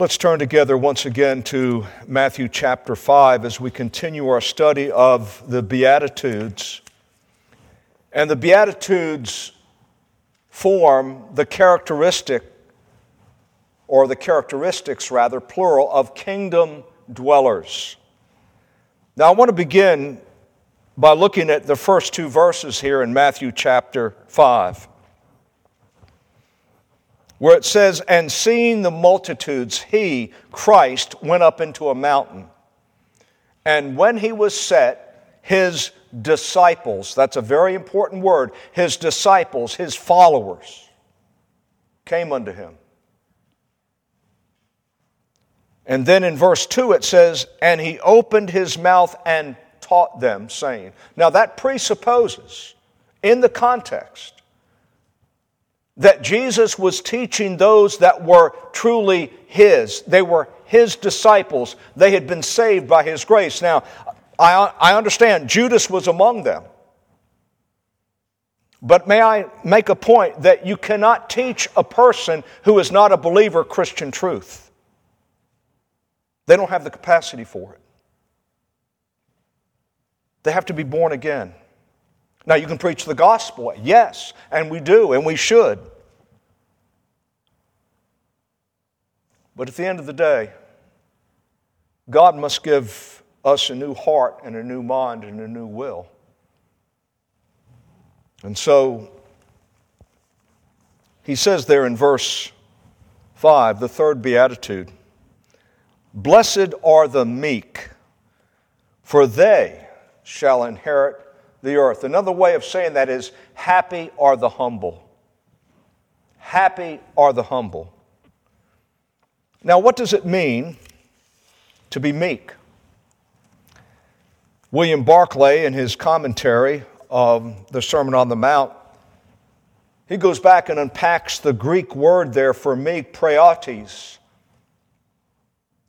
Let's turn together once again to Matthew chapter 5 as we continue our study of the Beatitudes. And the Beatitudes form the characteristic, or the characteristics rather, plural, of kingdom dwellers. Now, I want to begin by looking at the first two verses here in Matthew chapter 5 where it says, And seeing the multitudes, he, Christ, went up into a mountain. And when he was set, his disciples, that's a very important word, his disciples, his followers, came unto him. And then in verse 2 it says, And he opened his mouth and taught them, saying. Now that presupposes, in the context, that Jesus was teaching those that were truly His. They were His disciples. They had been saved by His grace. Now, I, I understand Judas was among them. But may I make a point that you cannot teach a person who is not a believer Christian truth? They don't have the capacity for it. They have to be born again. Now, you can preach the gospel, yes, and we do, and we should. But at the end of the day, God must give us a new heart and a new mind and a new will. And so, he says there in verse 5, the third beatitude Blessed are the meek, for they shall inherit the earth. Another way of saying that is happy are the humble. Happy are the humble. Now, what does it mean to be meek? William Barclay, in his commentary of the Sermon on the Mount, he goes back and unpacks the Greek word there for meek, praotes,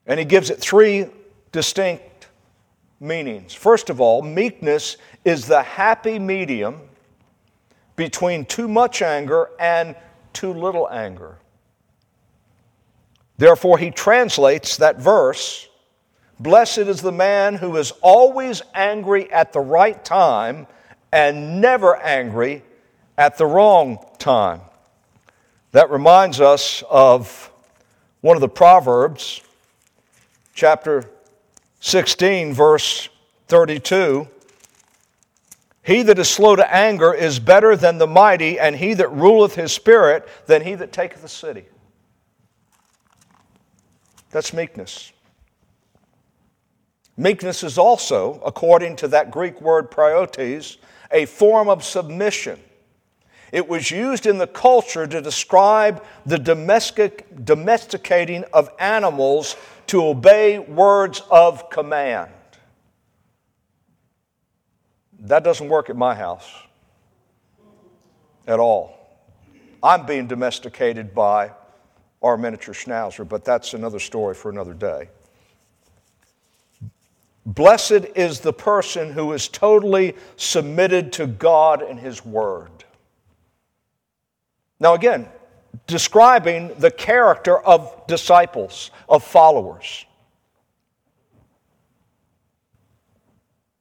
and he gives it three distinct meanings. First of all, meekness is the happy medium between too much anger and too little anger. Therefore, he translates that verse Blessed is the man who is always angry at the right time and never angry at the wrong time. That reminds us of one of the Proverbs, chapter 16, verse 32. He that is slow to anger is better than the mighty, and he that ruleth his spirit than he that taketh a city. That's meekness. Meekness is also, according to that Greek word praotes, a form of submission. It was used in the culture to describe the domestic, domesticating of animals to obey words of command. That doesn't work at my house at all. I'm being domesticated by our miniature schnauzer, but that's another story for another day. Blessed is the person who is totally submitted to God and His Word. Now, again, describing the character of disciples, of followers.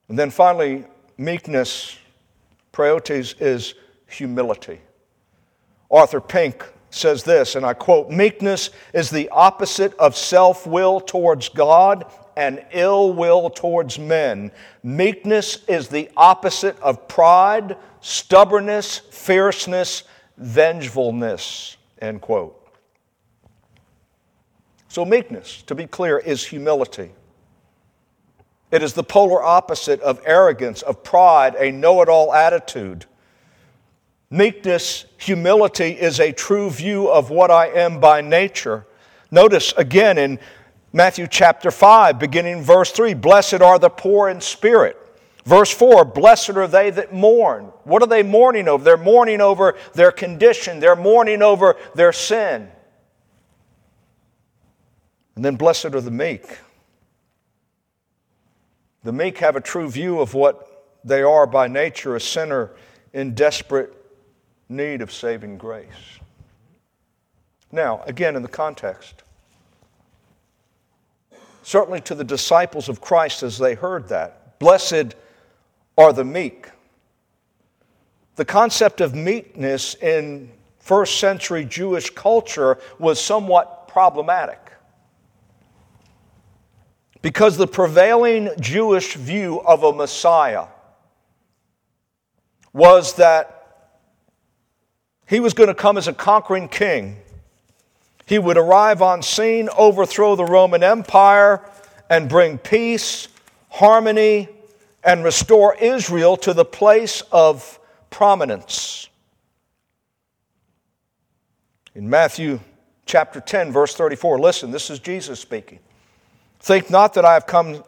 And then finally, meekness, praotes, is humility. Arthur Pink says this, and I quote Meekness is the opposite of self will towards God and ill will towards men. Meekness is the opposite of pride, stubbornness, fierceness, vengefulness. End quote. So, meekness, to be clear, is humility. It is the polar opposite of arrogance, of pride, a know it all attitude. Meekness, humility is a true view of what I am by nature. Notice again in Matthew chapter 5, beginning verse 3 Blessed are the poor in spirit. Verse 4 Blessed are they that mourn. What are they mourning over? They're mourning over their condition, they're mourning over their sin. And then, blessed are the meek. The meek have a true view of what they are by nature a sinner in desperate need of saving grace. Now, again, in the context, certainly to the disciples of Christ as they heard that. Blessed are the meek. The concept of meekness in first century Jewish culture was somewhat problematic. Because the prevailing Jewish view of a Messiah was that he was going to come as a conquering king. He would arrive on scene, overthrow the Roman Empire, and bring peace, harmony, and restore Israel to the place of prominence. In Matthew chapter 10, verse 34, listen, this is Jesus speaking. Think not that I have come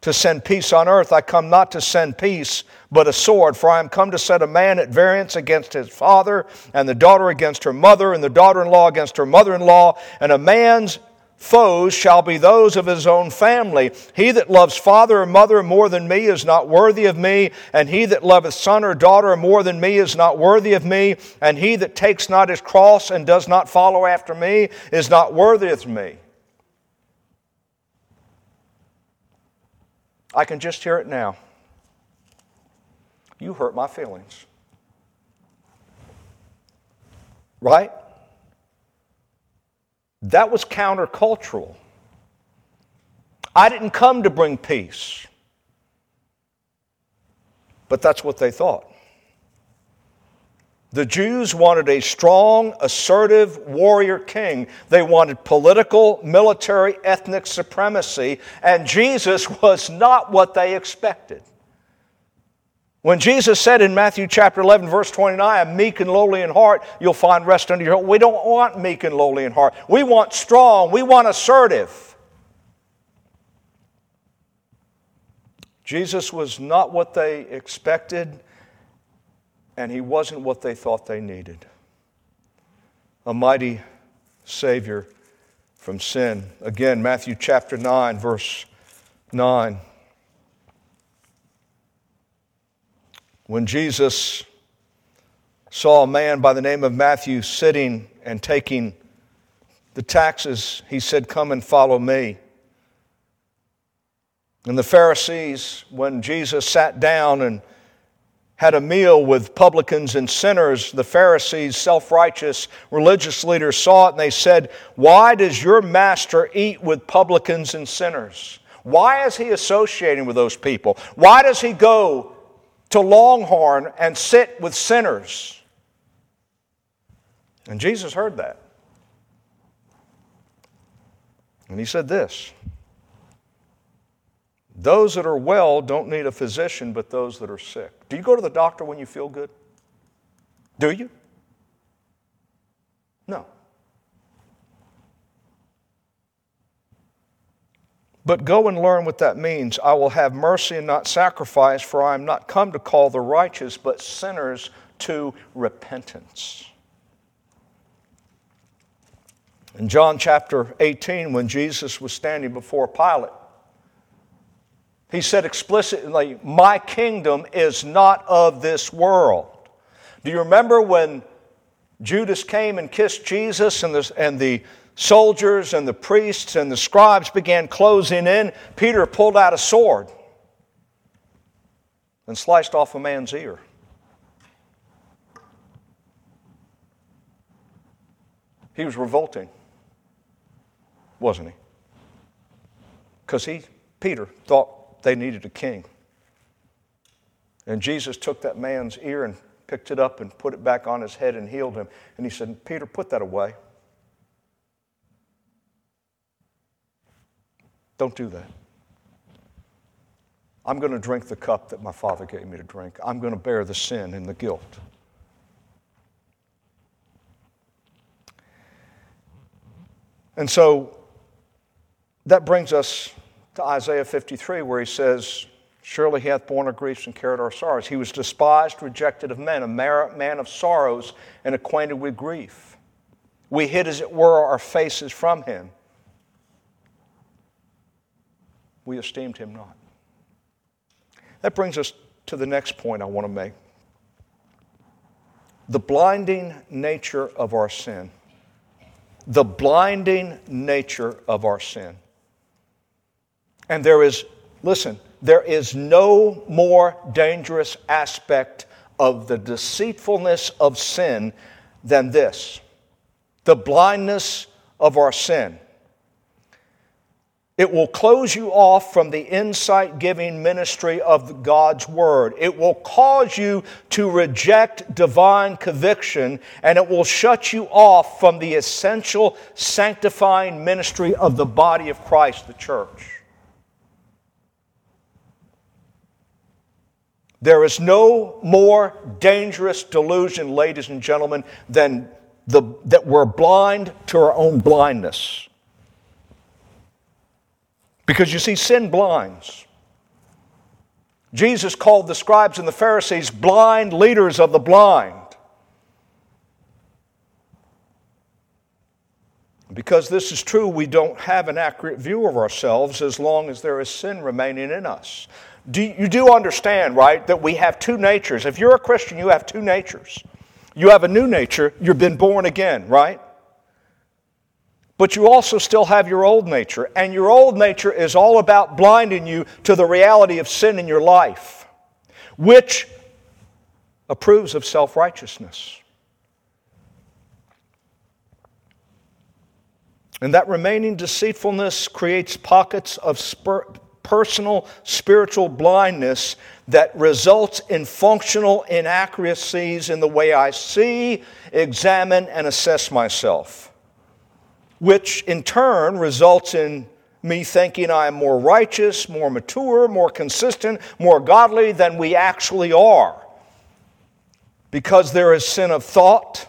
to send peace on earth. I come not to send peace, but a sword. For I am come to set a man at variance against his father, and the daughter against her mother, and the daughter in law against her mother in law. And a man's foes shall be those of his own family. He that loves father or mother more than me is not worthy of me, and he that loveth son or daughter more than me is not worthy of me, and he that takes not his cross and does not follow after me is not worthy of me. I can just hear it now. You hurt my feelings. Right? That was countercultural. I didn't come to bring peace. But that's what they thought. The Jews wanted a strong, assertive warrior king. They wanted political, military, ethnic supremacy, and Jesus was not what they expected. When Jesus said in Matthew chapter 11, verse 29, I'm meek and lowly in heart, you'll find rest under your heart. We don't want meek and lowly in heart. We want strong, we want assertive. Jesus was not what they expected and he wasn't what they thought they needed. A mighty Savior from sin. Again, Matthew chapter 9, verse 9. When Jesus saw a man by the name of Matthew sitting and taking the taxes, he said, Come and follow me. And the Pharisees, when Jesus sat down and had a meal with publicans and sinners. The Pharisees, self righteous religious leaders, saw it and they said, Why does your master eat with publicans and sinners? Why is he associating with those people? Why does he go to Longhorn and sit with sinners? And Jesus heard that. And he said this those that are well don't need a physician, but those that are sick. Do you go to the doctor when you feel good? Do you? No. But go and learn what that means. I will have mercy and not sacrifice, for I am not come to call the righteous, but sinners to repentance. In John chapter 18, when Jesus was standing before Pilate, he said explicitly, My kingdom is not of this world. Do you remember when Judas came and kissed Jesus and the, and the soldiers and the priests and the scribes began closing in? Peter pulled out a sword and sliced off a man's ear. He was revolting, wasn't he? Because he, Peter, thought they needed a king. And Jesus took that man's ear and picked it up and put it back on his head and healed him. And he said, Peter, put that away. Don't do that. I'm going to drink the cup that my Father gave me to drink. I'm going to bear the sin and the guilt. And so that brings us to Isaiah 53, where he says, Surely he hath borne our griefs and carried our sorrows. He was despised, rejected of men, a man of sorrows and acquainted with grief. We hid, as it were, our faces from him. We esteemed him not. That brings us to the next point I want to make the blinding nature of our sin. The blinding nature of our sin. And there is, listen, there is no more dangerous aspect of the deceitfulness of sin than this the blindness of our sin. It will close you off from the insight giving ministry of God's Word. It will cause you to reject divine conviction, and it will shut you off from the essential sanctifying ministry of the body of Christ, the church. There is no more dangerous delusion, ladies and gentlemen, than the, that we're blind to our own blindness. Because you see, sin blinds. Jesus called the scribes and the Pharisees blind leaders of the blind. Because this is true, we don't have an accurate view of ourselves as long as there is sin remaining in us. Do, you do understand, right, that we have two natures. If you're a Christian, you have two natures. You have a new nature, you've been born again, right? But you also still have your old nature, and your old nature is all about blinding you to the reality of sin in your life, which approves of self righteousness. And that remaining deceitfulness creates pockets of spur- personal spiritual blindness that results in functional inaccuracies in the way I see, examine, and assess myself which in turn results in me thinking I am more righteous, more mature, more consistent, more godly than we actually are. Because there is sin of thought,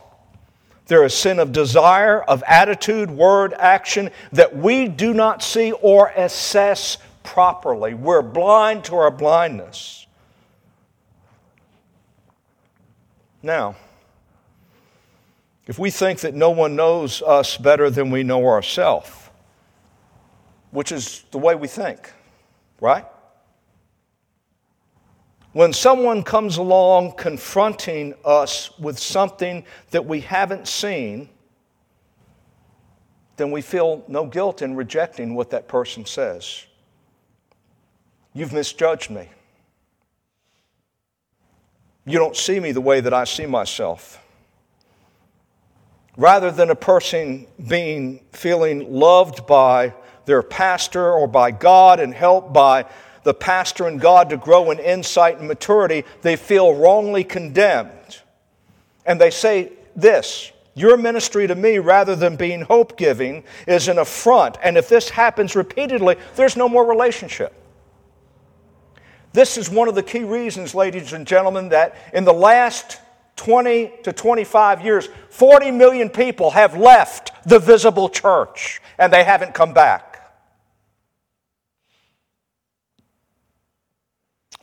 there is sin of desire, of attitude, word, action that we do not see or assess properly. We're blind to our blindness. Now, if we think that no one knows us better than we know ourselves, which is the way we think, right? When someone comes along confronting us with something that we haven't seen, then we feel no guilt in rejecting what that person says. You've misjudged me. You don't see me the way that I see myself rather than a person being feeling loved by their pastor or by God and helped by the pastor and God to grow in insight and maturity, they feel wrongly condemned. And they say this Your ministry to me, rather than being hope giving, is an affront. And if this happens repeatedly, there's no more relationship. This is one of the key reasons, ladies and gentlemen, that in the last 20 to 25 years, 40 million people have left the visible church and they haven't come back.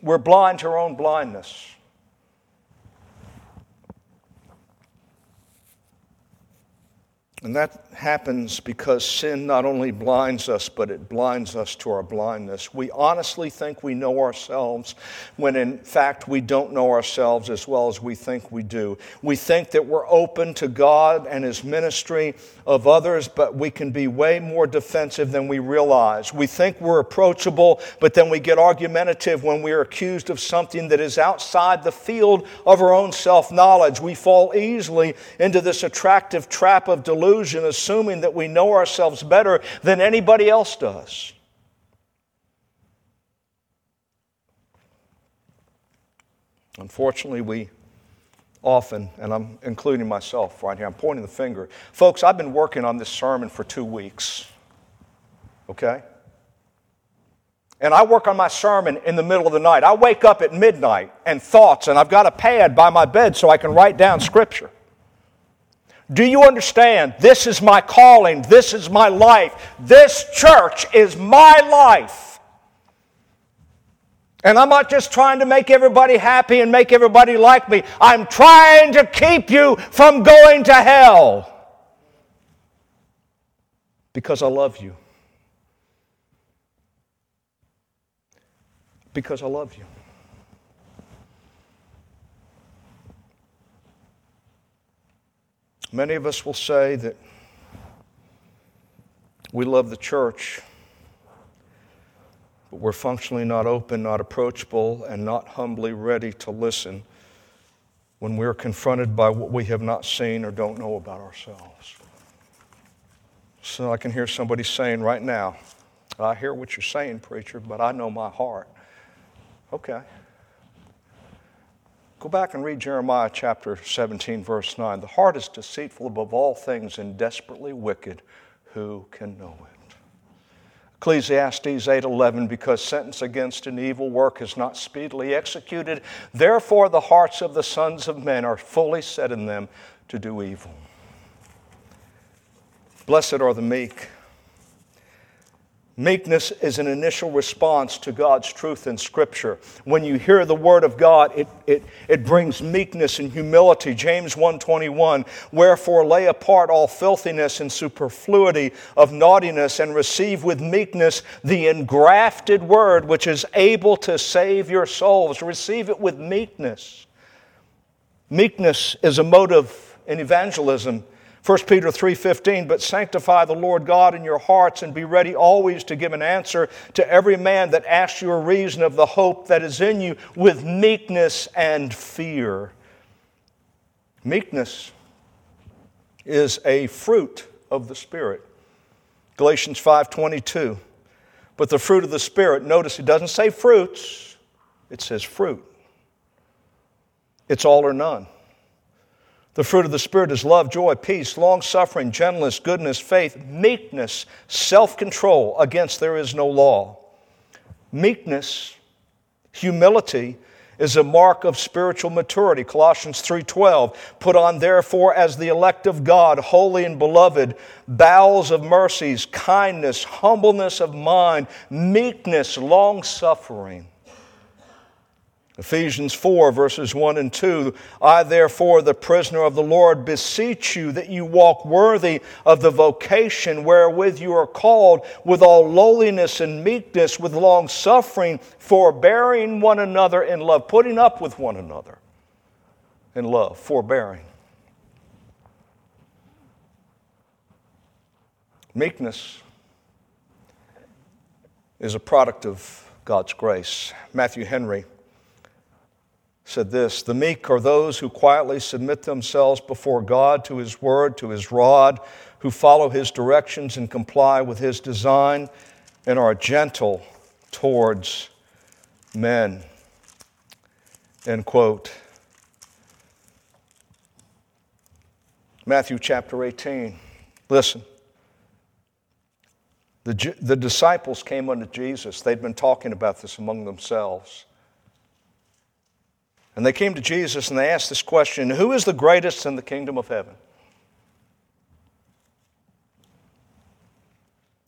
We're blind to our own blindness. And that happens because sin not only blinds us, but it blinds us to our blindness. We honestly think we know ourselves when in fact we don't know ourselves as well as we think we do. We think that we're open to God and His ministry of others, but we can be way more defensive than we realize. We think we're approachable, but then we get argumentative when we are accused of something that is outside the field of our own self knowledge. We fall easily into this attractive trap of delusion assuming that we know ourselves better than anybody else does. Unfortunately, we often, and I'm including myself right here, I'm pointing the finger. Folks, I've been working on this sermon for two weeks, okay? And I work on my sermon in the middle of the night. I wake up at midnight and thoughts, and I've got a pad by my bed so I can write down scripture. Do you understand? This is my calling. This is my life. This church is my life. And I'm not just trying to make everybody happy and make everybody like me. I'm trying to keep you from going to hell. Because I love you. Because I love you. Many of us will say that we love the church but we're functionally not open, not approachable, and not humbly ready to listen when we're confronted by what we have not seen or don't know about ourselves. So I can hear somebody saying right now, I hear what you're saying, preacher, but I know my heart. Okay. Go back and read Jeremiah chapter 17, verse 9. The heart is deceitful above all things and desperately wicked. Who can know it? Ecclesiastes 8:11 because sentence against an evil work is not speedily executed therefore the hearts of the sons of men are fully set in them to do evil blessed are the meek Meekness is an initial response to God's truth in Scripture. When you hear the Word of God, it, it, it brings meekness and humility. James 1.21, Wherefore lay apart all filthiness and superfluity of naughtiness, and receive with meekness the engrafted Word, which is able to save your souls. Receive it with meekness. Meekness is a motive in evangelism 1 Peter 3:15 but sanctify the Lord God in your hearts and be ready always to give an answer to every man that asks you a reason of the hope that is in you with meekness and fear. Meekness is a fruit of the spirit. Galatians 5:22. But the fruit of the spirit, notice it doesn't say fruits, it says fruit. It's all or none. The fruit of the Spirit is love, joy, peace, long suffering, gentleness, goodness, faith, meekness, self control. Against there is no law. Meekness, humility, is a mark of spiritual maturity colossians 3.12 put on therefore as the elect of god holy and beloved bowels of mercies kindness humbleness of mind meekness long suffering Ephesians 4, verses 1 and 2 I, therefore, the prisoner of the Lord, beseech you that you walk worthy of the vocation wherewith you are called, with all lowliness and meekness, with long suffering, forbearing one another in love, putting up with one another in love, forbearing. Meekness is a product of God's grace. Matthew Henry said this The meek are those who quietly submit themselves before God to His word, to His rod, who follow His directions and comply with His design, and are gentle towards men. End quote. Matthew chapter 18. Listen. The, the disciples came unto Jesus. They'd been talking about this among themselves. And they came to Jesus and they asked this question Who is the greatest in the kingdom of heaven?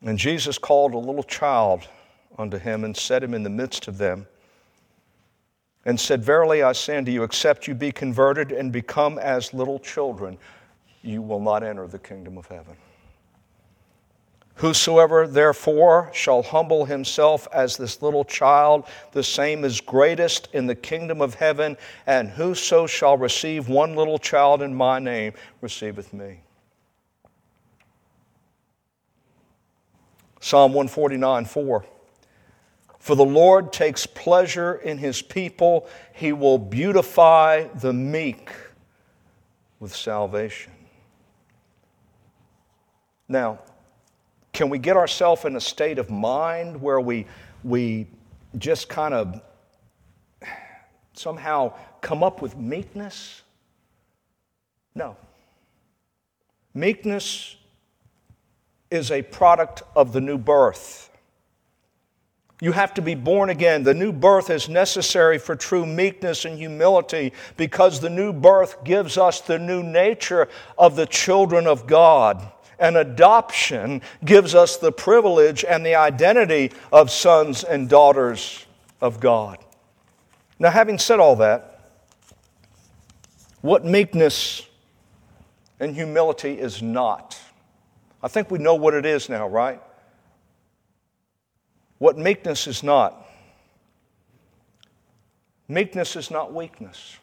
And Jesus called a little child unto him and set him in the midst of them and said, Verily I say unto you, except you be converted and become as little children, you will not enter the kingdom of heaven. Whosoever therefore shall humble himself as this little child, the same is greatest in the kingdom of heaven, and whoso shall receive one little child in my name receiveth me. Psalm 149 4. For the Lord takes pleasure in his people, he will beautify the meek with salvation. Now, can we get ourselves in a state of mind where we, we just kind of somehow come up with meekness? No. Meekness is a product of the new birth. You have to be born again. The new birth is necessary for true meekness and humility because the new birth gives us the new nature of the children of God and adoption gives us the privilege and the identity of sons and daughters of God. Now, having said all that, what meekness and humility is not. I think we know what it is now, right? What meekness is not. Meekness is not weakness.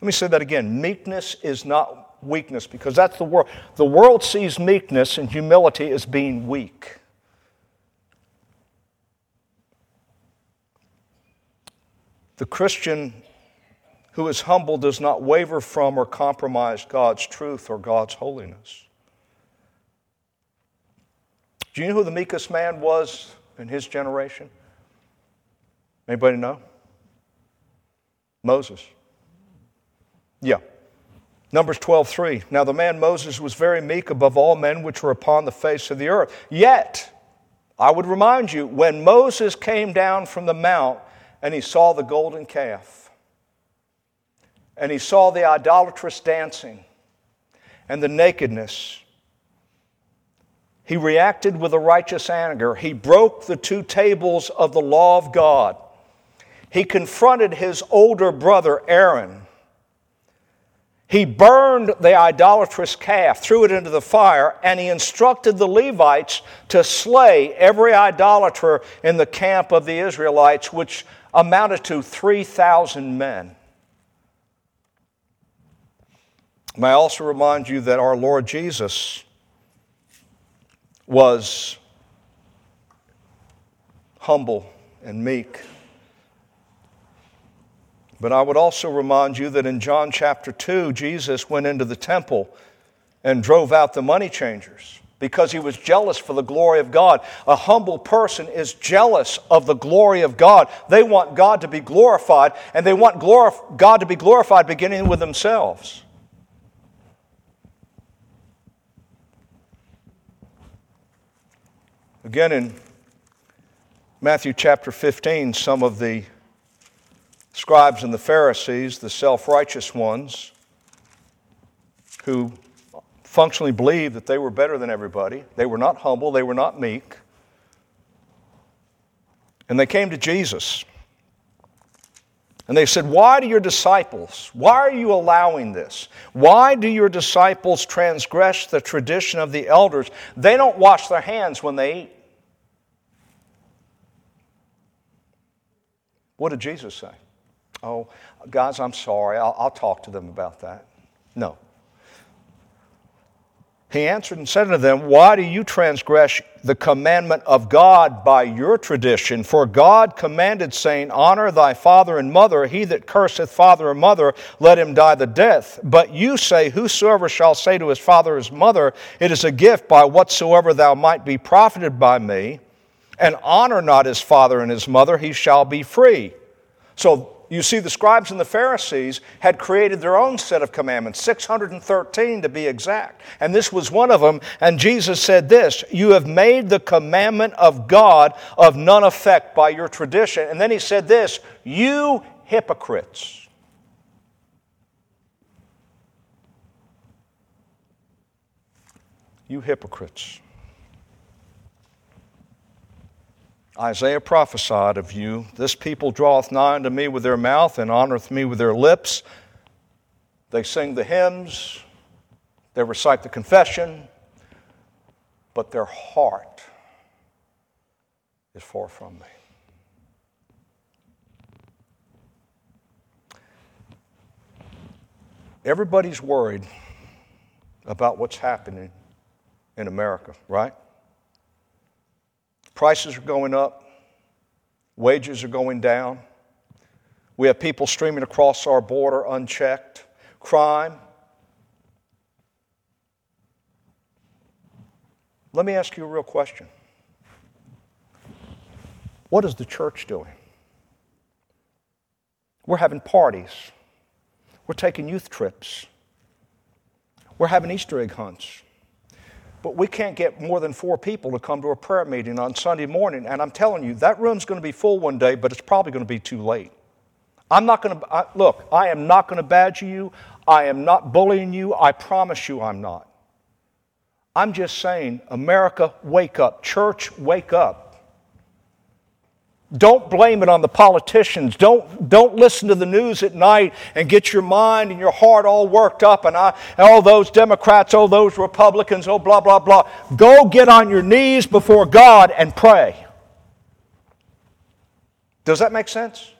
Let me say that again. Meekness is not weakness because that's the world. The world sees meekness and humility as being weak. The Christian who is humble does not waver from or compromise God's truth or God's holiness. Do you know who the meekest man was in his generation? Anybody know? Moses. Yeah. Numbers 12, 3. Now the man Moses was very meek above all men which were upon the face of the earth. Yet, I would remind you, when Moses came down from the mount and he saw the golden calf, and he saw the idolatrous dancing and the nakedness, he reacted with a righteous anger. He broke the two tables of the law of God. He confronted his older brother Aaron. He burned the idolatrous calf, threw it into the fire, and he instructed the Levites to slay every idolater in the camp of the Israelites, which amounted to 3,000 men. May I also remind you that our Lord Jesus was humble and meek. But I would also remind you that in John chapter 2, Jesus went into the temple and drove out the money changers because he was jealous for the glory of God. A humble person is jealous of the glory of God. They want God to be glorified, and they want God to be glorified beginning with themselves. Again, in Matthew chapter 15, some of the scribes and the Pharisees, the self righteous ones, who functionally believed that they were better than everybody, they were not humble, they were not meek, and they came to Jesus. And they said, Why do your disciples, why are you allowing this? Why do your disciples transgress the tradition of the elders? They don't wash their hands when they eat. What did Jesus say? Oh, guys, I'm sorry. I'll, I'll talk to them about that. No. He answered and said unto them, Why do you transgress the commandment of God by your tradition? For God commanded, saying, Honor thy father and mother. He that curseth father or mother, let him die the death. But you say, Whosoever shall say to his father or his mother, It is a gift by whatsoever thou might be profited by me, and honor not his father and his mother, he shall be free. So you see, the scribes and the Pharisees had created their own set of commandments, 613 to be exact. And this was one of them. And Jesus said this You have made the commandment of God of none effect by your tradition. And then he said this You hypocrites. You hypocrites. Isaiah prophesied of you This people draweth nigh unto me with their mouth and honoreth me with their lips. They sing the hymns, they recite the confession, but their heart is far from me. Everybody's worried about what's happening in America, right? Prices are going up, wages are going down. We have people streaming across our border unchecked. Crime. Let me ask you a real question. What is the church doing? We're having parties. We're taking youth trips. We're having Easter egg hunts. But we can't get more than four people to come to a prayer meeting on Sunday morning. And I'm telling you, that room's going to be full one day, but it's probably going to be too late. I'm not going to, I, look, I am not going to badger you. I am not bullying you. I promise you I'm not. I'm just saying, America, wake up. Church, wake up. Don't blame it on the politicians. Don't, don't listen to the news at night and get your mind and your heart all worked up and I, all those Democrats, all those Republicans, oh, blah, blah, blah. Go get on your knees before God and pray. Does that make sense?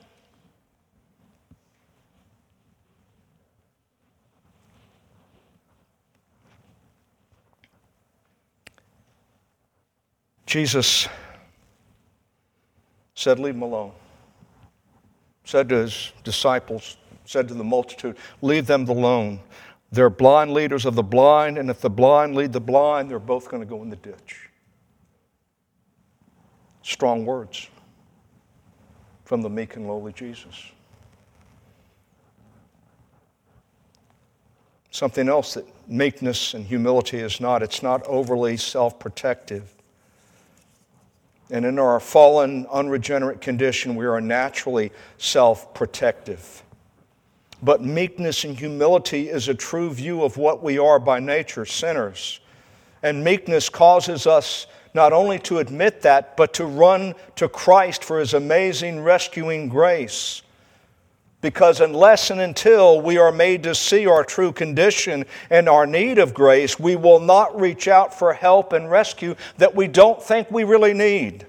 Jesus said, Leave him alone. said to his disciples, said to the multitude, Leave them alone. They're blind leaders of the blind, and if the blind lead the blind, they're both going to go in the ditch. Strong words from the meek and lowly Jesus. Something else that meekness and humility is not it's not overly self protective. And in our fallen, unregenerate condition, we are naturally self protective. But meekness and humility is a true view of what we are by nature sinners. And meekness causes us not only to admit that, but to run to Christ for his amazing rescuing grace. Because unless and until we are made to see our true condition and our need of grace, we will not reach out for help and rescue that we don't think we really need.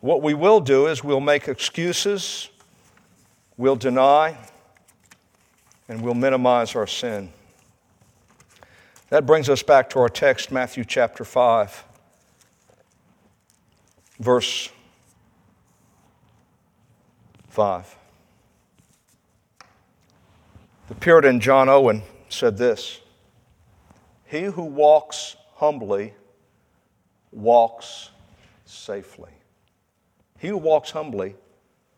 What we will do is we'll make excuses, we'll deny, and we'll minimize our sin. That brings us back to our text, Matthew chapter 5, verse 5. The Puritan John Owen said this He who walks humbly walks safely. He who walks humbly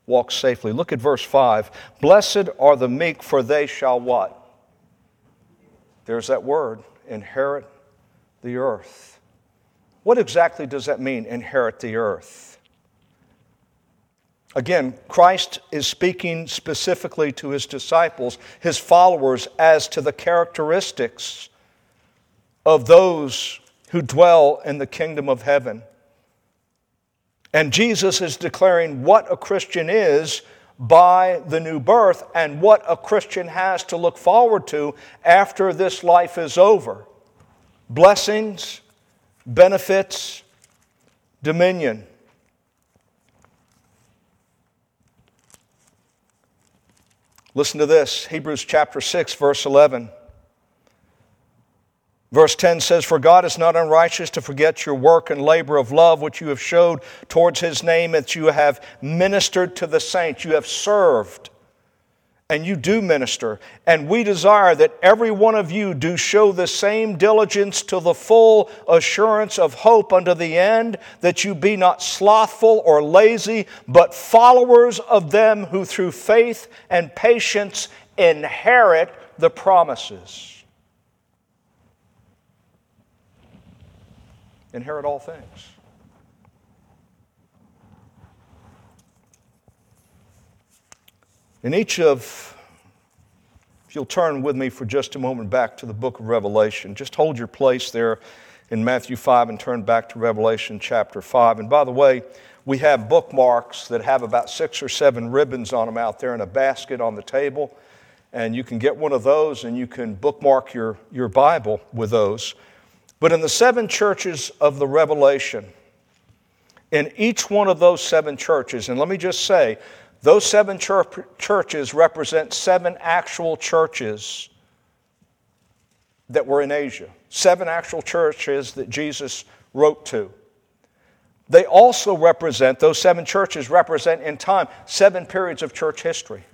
walks safely. Look at verse 5. Blessed are the meek, for they shall what? There's that word, inherit the earth. What exactly does that mean, inherit the earth? Again, Christ is speaking specifically to his disciples, his followers, as to the characteristics of those who dwell in the kingdom of heaven. And Jesus is declaring what a Christian is by the new birth and what a Christian has to look forward to after this life is over blessings, benefits, dominion. Listen to this Hebrews chapter 6, verse 11. Verse 10 says, For God is not unrighteous to forget your work and labor of love which you have showed towards his name, that you have ministered to the saints, you have served and you do minister. And we desire that every one of you do show the same diligence to the full assurance of hope unto the end, that you be not slothful or lazy, but followers of them who through faith and patience inherit the promises. Inherit all things. In each of, if you'll turn with me for just a moment back to the book of Revelation, just hold your place there in Matthew 5 and turn back to Revelation chapter 5. And by the way, we have bookmarks that have about six or seven ribbons on them out there in a basket on the table. And you can get one of those and you can bookmark your, your Bible with those. But in the seven churches of the Revelation, in each one of those seven churches, and let me just say, those seven church, churches represent seven actual churches that were in Asia, seven actual churches that Jesus wrote to. They also represent, those seven churches represent in time seven periods of church history.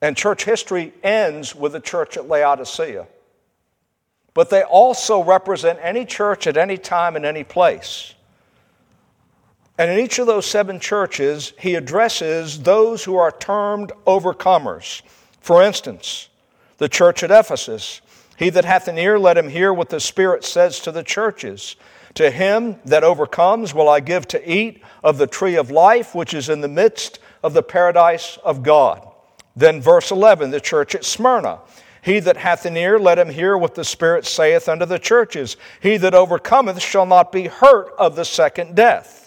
And church history ends with the church at Laodicea. But they also represent any church at any time in any place. And in each of those seven churches, he addresses those who are termed overcomers. For instance, the church at Ephesus He that hath an ear, let him hear what the Spirit says to the churches. To him that overcomes will I give to eat of the tree of life, which is in the midst of the paradise of God. Then, verse 11, the church at Smyrna. He that hath an ear, let him hear what the Spirit saith unto the churches. He that overcometh shall not be hurt of the second death.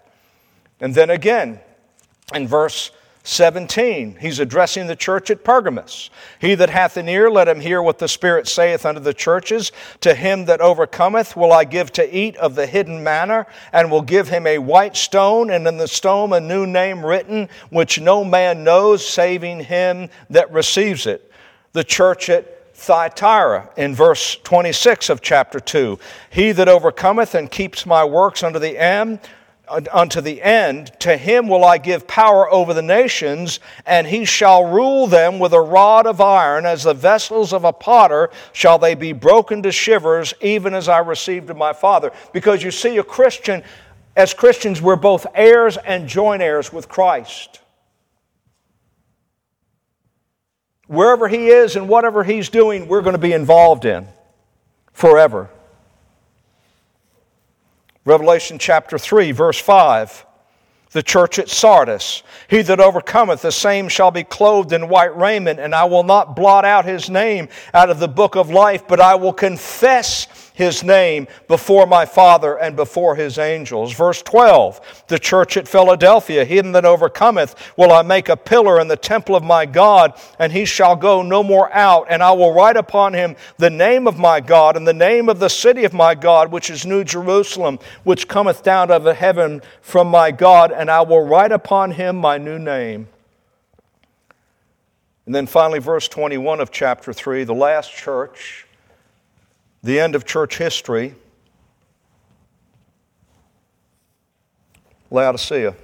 And then again, in verse 17, he's addressing the church at Pergamos. He that hath an ear, let him hear what the Spirit saith unto the churches. To him that overcometh will I give to eat of the hidden manna, and will give him a white stone, and in the stone a new name written, which no man knows, saving him that receives it. The church at Thyatira in verse 26 of chapter 2. He that overcometh and keeps my works unto the end, unto the end. To him will I give power over the nations, and he shall rule them with a rod of iron. As the vessels of a potter shall they be broken to shivers, even as I received of my Father. Because you see, a Christian, as Christians, we're both heirs and joint heirs with Christ. Wherever he is and whatever he's doing, we're going to be involved in forever. Revelation chapter 3, verse 5. The church at Sardis. He that overcometh, the same shall be clothed in white raiment, and I will not blot out his name out of the book of life, but I will confess his name before my Father and before his angels. Verse 12, the church at Philadelphia, him that overcometh will I make a pillar in the temple of my God, and he shall go no more out, and I will write upon him the name of my God and the name of the city of my God, which is New Jerusalem, which cometh down out of heaven from my God, and I will write upon him my new name. And then finally, verse 21 of chapter 3, the last church the end of church history, Laodicea.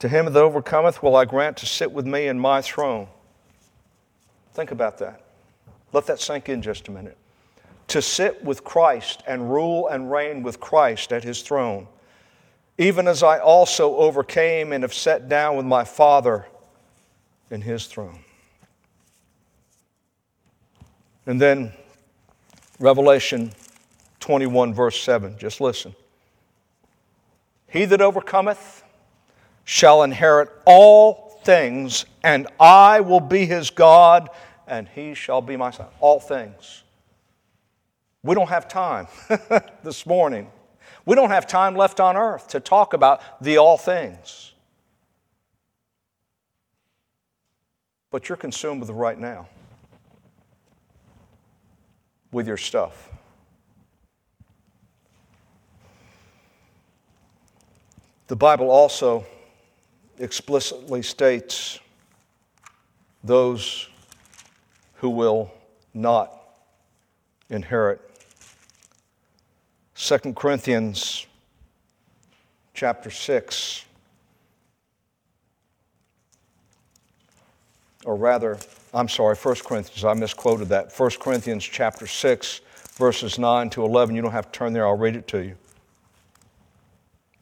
To him that overcometh will I grant to sit with me in my throne. Think about that. Let that sink in just a minute. To sit with Christ and rule and reign with Christ at his throne, even as I also overcame and have sat down with my Father in his throne. And then Revelation 21, verse 7. Just listen. He that overcometh shall inherit all things, and I will be his God, and he shall be my son. All things. We don't have time this morning. We don't have time left on earth to talk about the all things. But you're consumed with the right now with your stuff. The Bible also explicitly states those who will not inherit. 2 Corinthians chapter 6, or rather, I'm sorry, 1 Corinthians, I misquoted that. 1 Corinthians chapter 6, verses 9 to 11. You don't have to turn there, I'll read it to you.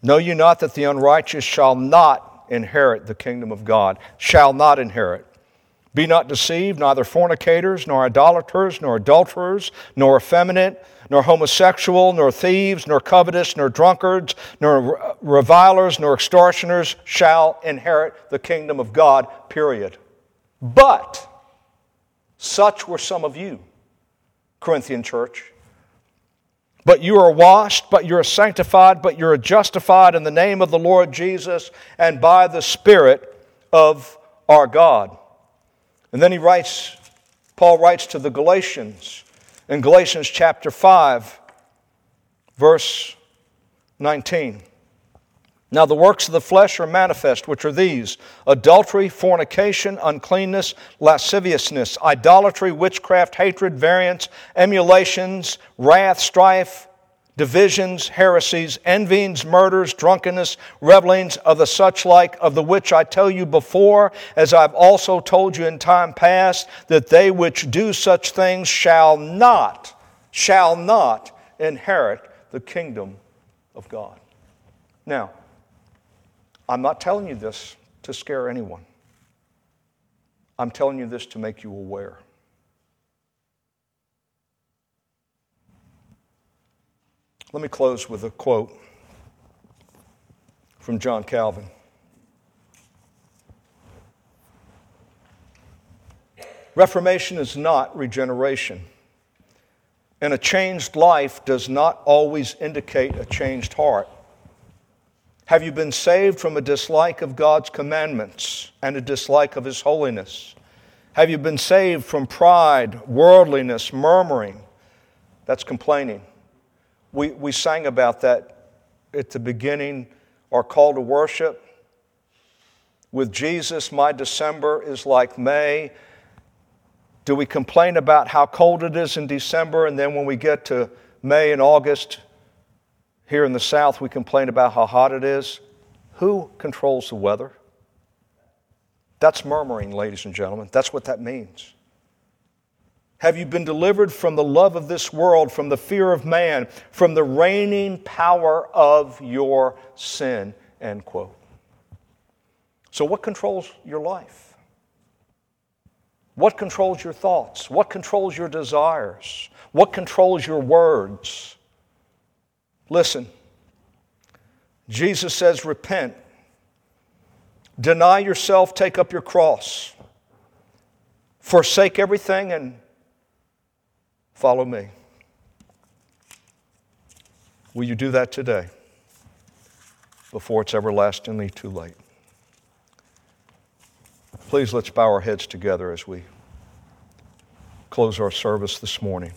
Know you not that the unrighteous shall not inherit the kingdom of God? Shall not inherit. Be not deceived, neither fornicators, nor idolaters, nor adulterers, nor effeminate, nor homosexual, nor thieves, nor covetous, nor drunkards, nor revilers, nor extortioners shall inherit the kingdom of God, period. But such were some of you, Corinthian church. But you are washed, but you are sanctified, but you are justified in the name of the Lord Jesus and by the Spirit of our God. And then he writes, Paul writes to the Galatians in Galatians chapter 5, verse 19. Now, the works of the flesh are manifest, which are these adultery, fornication, uncleanness, lasciviousness, idolatry, witchcraft, hatred, variance, emulations, wrath, strife, divisions, heresies, envyings, murders, drunkenness, revelings of the such like, of the which I tell you before, as I've also told you in time past, that they which do such things shall not, shall not inherit the kingdom of God. Now, I'm not telling you this to scare anyone. I'm telling you this to make you aware. Let me close with a quote from John Calvin. Reformation is not regeneration, and a changed life does not always indicate a changed heart. Have you been saved from a dislike of God's commandments and a dislike of His holiness? Have you been saved from pride, worldliness, murmuring? That's complaining. We, we sang about that at the beginning, our call to worship. With Jesus, my December is like May. Do we complain about how cold it is in December, and then when we get to May and August, Here in the South, we complain about how hot it is. Who controls the weather? That's murmuring, ladies and gentlemen. That's what that means. Have you been delivered from the love of this world, from the fear of man, from the reigning power of your sin? End quote. So, what controls your life? What controls your thoughts? What controls your desires? What controls your words? Listen, Jesus says, Repent, deny yourself, take up your cross, forsake everything, and follow me. Will you do that today before it's everlastingly too late? Please let's bow our heads together as we close our service this morning.